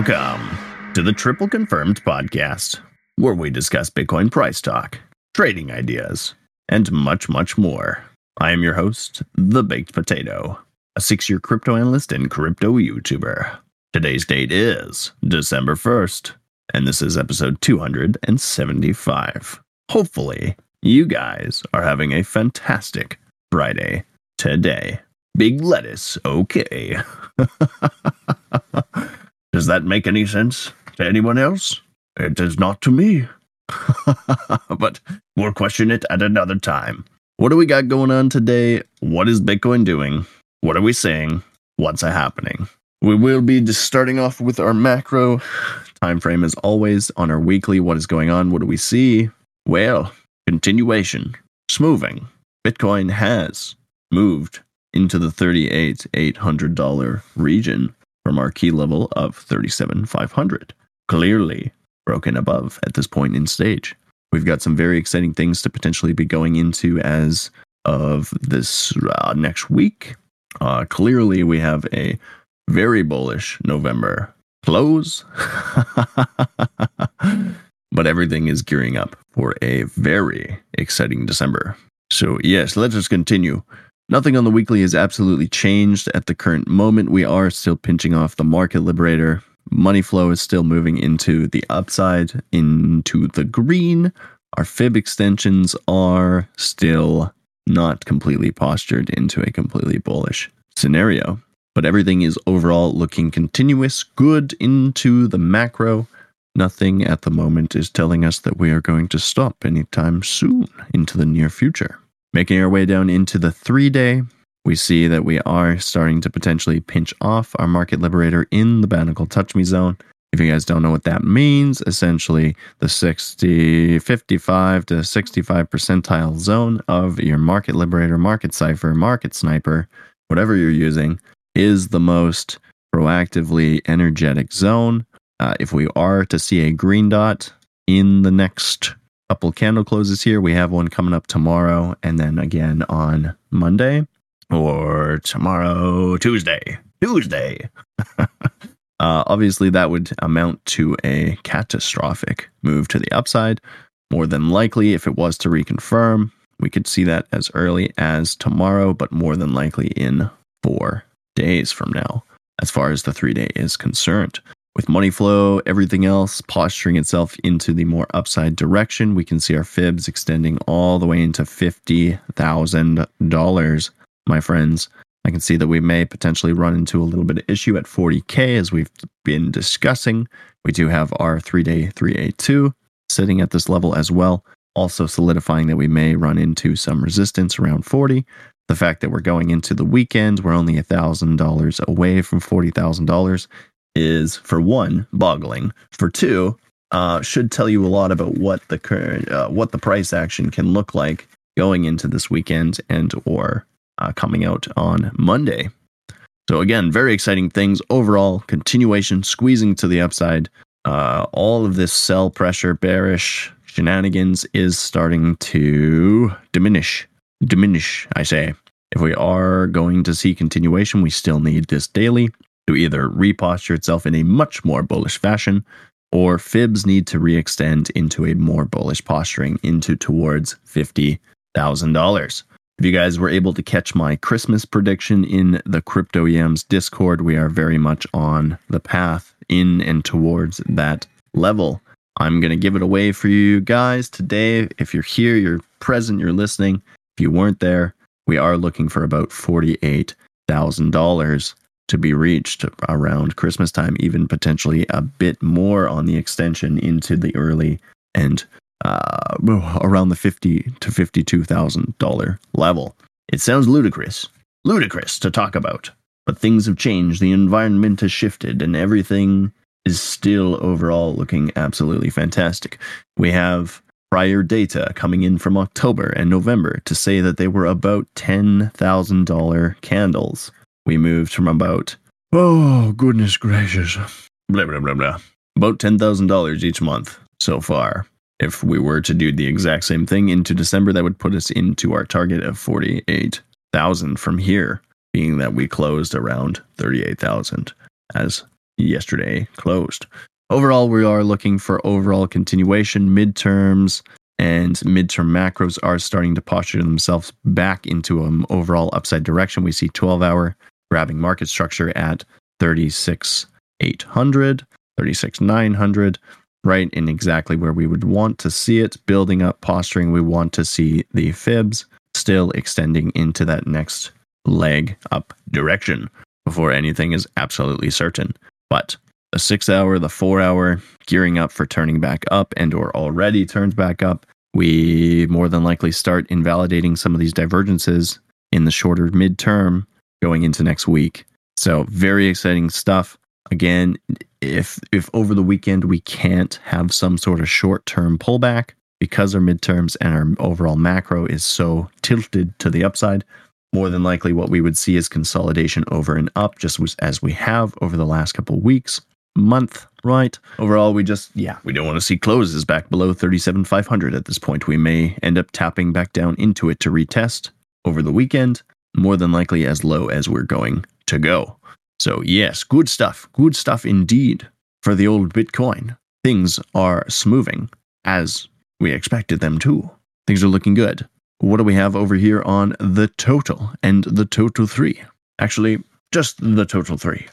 Welcome to the Triple Confirmed podcast, where we discuss Bitcoin price talk, trading ideas, and much, much more. I am your host, The Baked Potato, a six year crypto analyst and crypto YouTuber. Today's date is December 1st, and this is episode 275. Hopefully, you guys are having a fantastic Friday today. Big lettuce, okay. does that make any sense to anyone else? It does not to me. but we'll question it at another time. What do we got going on today? What is Bitcoin doing? What are we saying? What's happening? We will be just starting off with our macro time frame as always on our weekly. What is going on? What do we see? Well, continuation. Smoothing. Bitcoin has moved into the $38,800 region from our key level of 37,500. Clearly broken above at this point in stage. We've got some very exciting things to potentially be going into as of this uh, next week. Uh, clearly, we have a very bullish November close, but everything is gearing up for a very exciting December. So, yes, let us continue. Nothing on the weekly has absolutely changed at the current moment. We are still pinching off the market liberator. Money flow is still moving into the upside, into the green. Our fib extensions are still not completely postured into a completely bullish scenario. But everything is overall looking continuous, good into the macro. Nothing at the moment is telling us that we are going to stop anytime soon into the near future. Making our way down into the three day, we see that we are starting to potentially pinch off our market liberator in the Banacles touch me zone. If you guys don't know what that means, essentially the 60, 55 to 65 percentile zone of your market liberator, market cipher, market sniper, whatever you're using, is the most proactively energetic zone. Uh, if we are to see a green dot in the next couple candle closes here. We have one coming up tomorrow and then again on Monday or tomorrow, Tuesday. Tuesday. uh, obviously, that would amount to a catastrophic move to the upside. More than likely, if it was to reconfirm, we could see that as early as tomorrow, but more than likely in four days from now, as far as the three day is concerned. With money flow, everything else posturing itself into the more upside direction, we can see our fibs extending all the way into $50,000, my friends. I can see that we may potentially run into a little bit of issue at 40K as we've been discussing. We do have our three day 382 sitting at this level as well, also solidifying that we may run into some resistance around 40. The fact that we're going into the weekend, we're only $1,000 away from $40,000 is for one boggling. For two, uh, should tell you a lot about what the current uh, what the price action can look like going into this weekend and or uh, coming out on Monday. So again, very exciting things overall. Continuation squeezing to the upside. Uh, all of this sell pressure, bearish shenanigans is starting to diminish. Diminish, I say. If we are going to see continuation, we still need this daily to either reposture itself in a much more bullish fashion, or fibs need to re-extend into a more bullish posturing into towards $50,000. If you guys were able to catch my Christmas prediction in the Crypto Yams Discord, we are very much on the path in and towards that level. I'm going to give it away for you guys today. If you're here, you're present, you're listening. If you weren't there, we are looking for about $48,000 to be reached around Christmas time, even potentially a bit more on the extension into the early and uh, around the fifty to fifty-two thousand dollar level. It sounds ludicrous, ludicrous to talk about, but things have changed. The environment has shifted, and everything is still overall looking absolutely fantastic. We have prior data coming in from October and November to say that they were about $10,000 candles we moved from about, oh, goodness gracious, blah, blah, blah, blah, about $10,000 each month so far. If we were to do the exact same thing into December, that would put us into our target of 48,000 from here, being that we closed around 38,000 as yesterday closed. Overall, we are looking for overall continuation. Midterms and midterm macros are starting to posture themselves back into an overall upside direction. We see 12 hour grabbing market structure at 36,800, 36,900, right in exactly where we would want to see it. Building up, posturing, we want to see the fibs still extending into that next leg up direction before anything is absolutely certain. But the six hour, the four hour, gearing up for turning back up and or already turned back up, we more than likely start invalidating some of these divergences in the shorter midterm going into next week. So very exciting stuff. Again, if if over the weekend we can't have some sort of short term pullback because our midterms and our overall macro is so tilted to the upside, more than likely what we would see is consolidation over and up, just as we have over the last couple weeks, month, right? Overall, we just, yeah, we don't want to see closes back below 37,500 at this point. We may end up tapping back down into it to retest over the weekend, more than likely as low as we're going to go. So, yes, good stuff. Good stuff indeed for the old Bitcoin. Things are smoothing as we expected them to. Things are looking good. What do we have over here on the total and the total three? Actually, just the total three.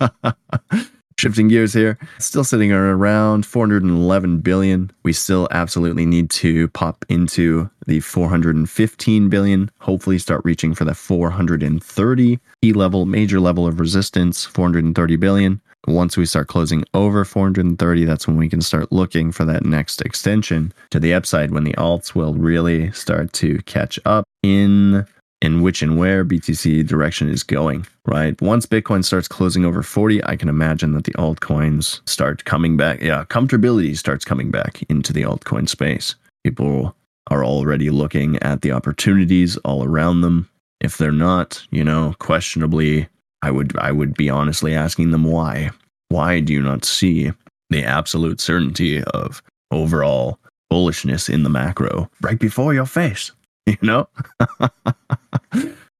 Shifting gears here, still sitting around 411 billion. We still absolutely need to pop into the 415 billion, hopefully start reaching for the 430 key level, major level of resistance, 430 billion. Once we start closing over 430, that's when we can start looking for that next extension to the upside when the alts will really start to catch up in in which and where BTC direction is going, right? Once Bitcoin starts closing over 40, I can imagine that the altcoins start coming back. Yeah, comfortability starts coming back into the altcoin space. People are already looking at the opportunities all around them. If they're not, you know, questionably, I would I would be honestly asking them why. Why do you not see the absolute certainty of overall bullishness in the macro right before your face? You know?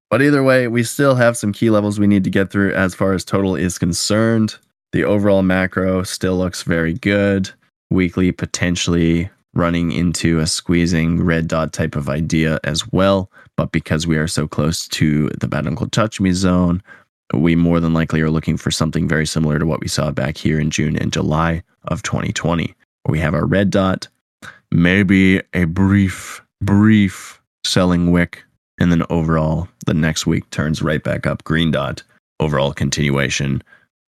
but either way, we still have some key levels we need to get through as far as total is concerned. The overall macro still looks very good. Weekly potentially running into a squeezing red dot type of idea as well. But because we are so close to the bad uncle touch me zone, we more than likely are looking for something very similar to what we saw back here in June and July of 2020. We have our red dot, maybe a brief, brief selling wick, and then overall, the next week turns right back up green dot, overall continuation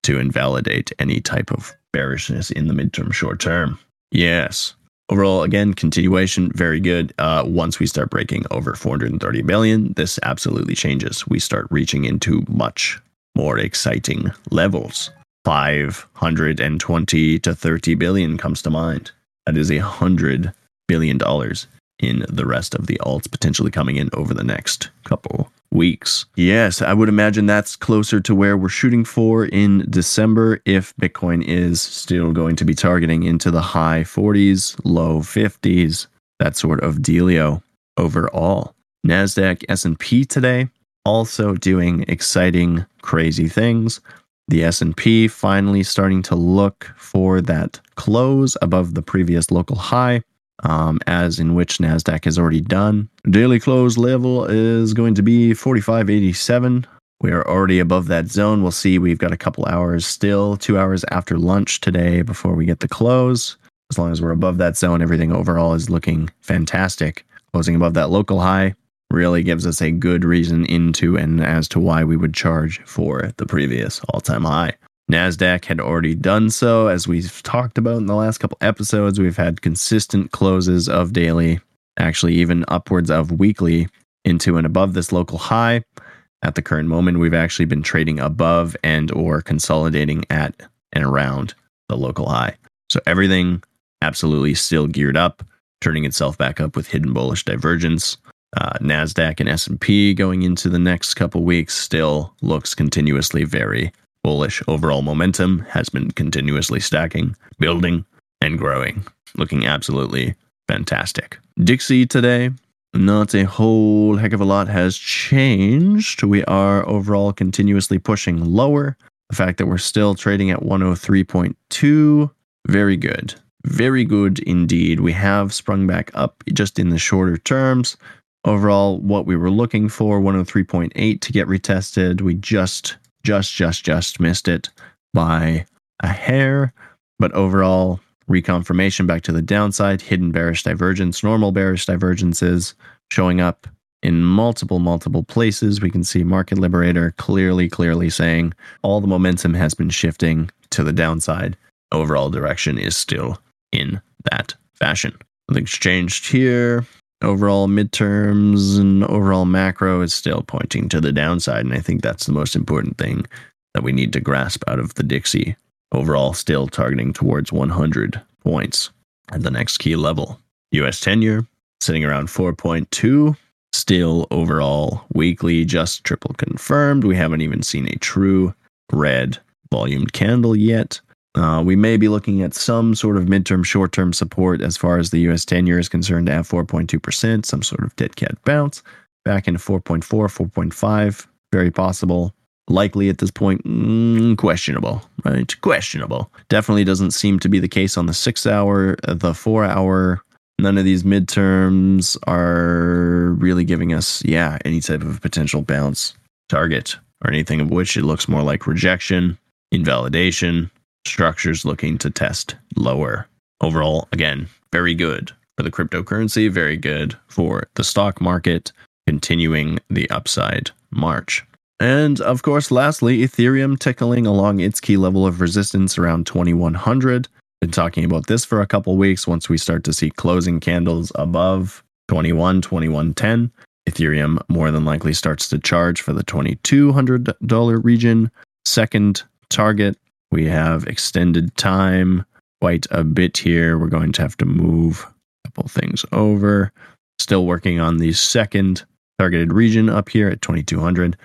to invalidate any type of bearishness in the midterm short term. Yes. Overall, again, continuation, very good. Uh, once we start breaking over 430 billion, this absolutely changes. We start reaching into much more exciting levels. 520 to 30 billion comes to mind. That is a hundred billion dollars in the rest of the alts potentially coming in over the next couple weeks. Yes, I would imagine that's closer to where we're shooting for in December if Bitcoin is still going to be targeting into the high 40s, low 50s, that sort of dealio overall. Nasdaq S&P today also doing exciting crazy things. The S&P finally starting to look for that close above the previous local high um, as in which NASDAQ has already done. Daily close level is going to be 45.87. We are already above that zone. We'll see. We've got a couple hours still, two hours after lunch today before we get the close. As long as we're above that zone, everything overall is looking fantastic. Closing above that local high really gives us a good reason into and as to why we would charge for the previous all time high. NASDAQ had already done so. As we've talked about in the last couple episodes, we've had consistent closes of daily, actually, even upwards of weekly into and above this local high. At the current moment, we've actually been trading above and or consolidating at and around the local high. So everything absolutely still geared up, turning itself back up with hidden bullish divergence. Uh, Nasdaq and S&P going into the next couple weeks still looks continuously very bullish overall momentum has been continuously stacking, building, and growing, looking absolutely fantastic. Dixie today, not a whole heck of a lot has changed. We are overall continuously pushing lower. The fact that we're still trading at 103.2, very good. Very good indeed. We have sprung back up just in the shorter terms. Overall, what we were looking for, 103.8 to get retested. We just, just, just, just missed it by a hair. But overall, reconfirmation back to the downside, hidden bearish divergence, normal bearish divergences showing up in multiple, multiple places. We can see Market Liberator clearly, clearly saying all the momentum has been shifting to the downside. Overall direction is still in that fashion. Nothing's changed here overall midterms and overall macro is still pointing to the downside. And I think that's the most important thing that we need to grasp out of the Dixie. Overall, still targeting towards 100 points at the next key level. US 10 year sitting around 4.2. Still overall weekly, just triple confirmed. We haven't even seen a true red volumed candle yet. Uh, we may be looking at some sort of midterm, short term support as far as the US 10 year is concerned at 4.2%, some sort of dead cat bounce back into 4.4, 4.5. Very possible. Likely at this point, mm, questionable, right? Questionable. Definitely doesn't seem to be the case on the six hour, uh, the four hour. None of these midterms are really giving us, yeah, any type of potential bounce target or anything of which it looks more like rejection, invalidation, structures looking to test lower. Overall, again, very good for the cryptocurrency, very good for the stock market, continuing the upside march. And of course, lastly, Ethereum tickling along its key level of resistance around 2100. Been talking about this for a couple weeks. Once we start to see closing candles above 21, 2110, Ethereum more than likely starts to charge for the $2,200 region. Second target we have extended time quite a bit here. We're going to have to move a couple things over. Still working on the second targeted region up here at 2200.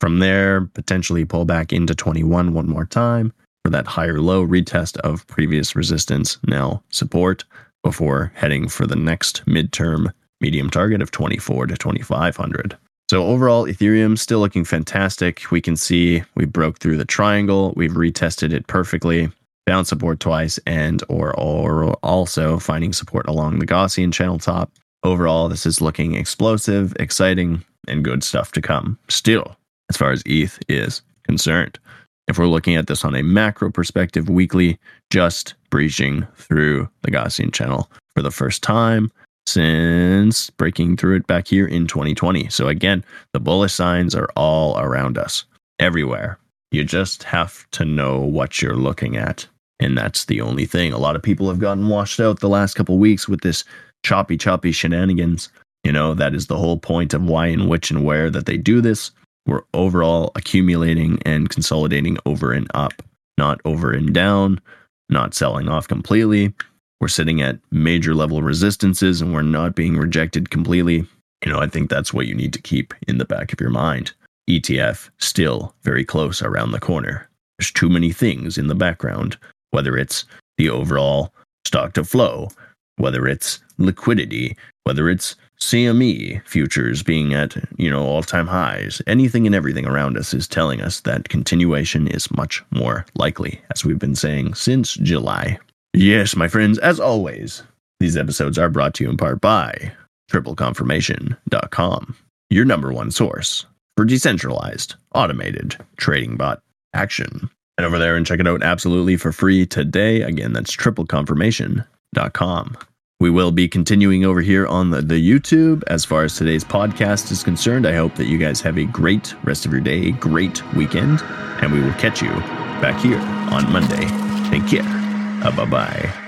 From there, potentially pull back into 21 one more time for that higher low retest of previous resistance, now support, before heading for the next midterm medium target of 24 to 2500. So overall, Ethereum still looking fantastic. We can see we broke through the triangle. We've retested it perfectly, found support twice, and or, or also finding support along the Gaussian channel top. Overall, this is looking explosive, exciting, and good stuff to come. Still, as far as ETH is concerned, if we're looking at this on a macro perspective, weekly, just breaching through the Gaussian channel for the first time since breaking through it back here in 2020. So, again, the bullish signs are all around us, everywhere. You just have to know what you're looking at. And that's the only thing. A lot of people have gotten washed out the last couple weeks with this choppy, choppy shenanigans. You know, that is the whole point of why and which and where that they do this. We're overall accumulating and consolidating over and up, not over and down, not selling off completely we're sitting at major level resistances and we're not being rejected completely, you know, I think that's what you need to keep in the back of your mind. ETF still very close around the corner. There's too many things in the background, whether it's the overall stock to flow, whether it's liquidity, whether it's CME futures being at, you know, all-time highs. Anything and everything around us is telling us that continuation is much more likely, as we've been saying since July. Yes, my friends, as always, these episodes are brought to you in part by tripleconfirmation.com, your number one source for decentralized, automated trading bot action. Head over there and check it out absolutely for free today. Again, that's tripleconfirmation.com. We will be continuing over here on the, the YouTube as far as today's podcast is concerned. I hope that you guys have a great rest of your day, great weekend, and we will catch you back here on Monday. Take care. Bye bye.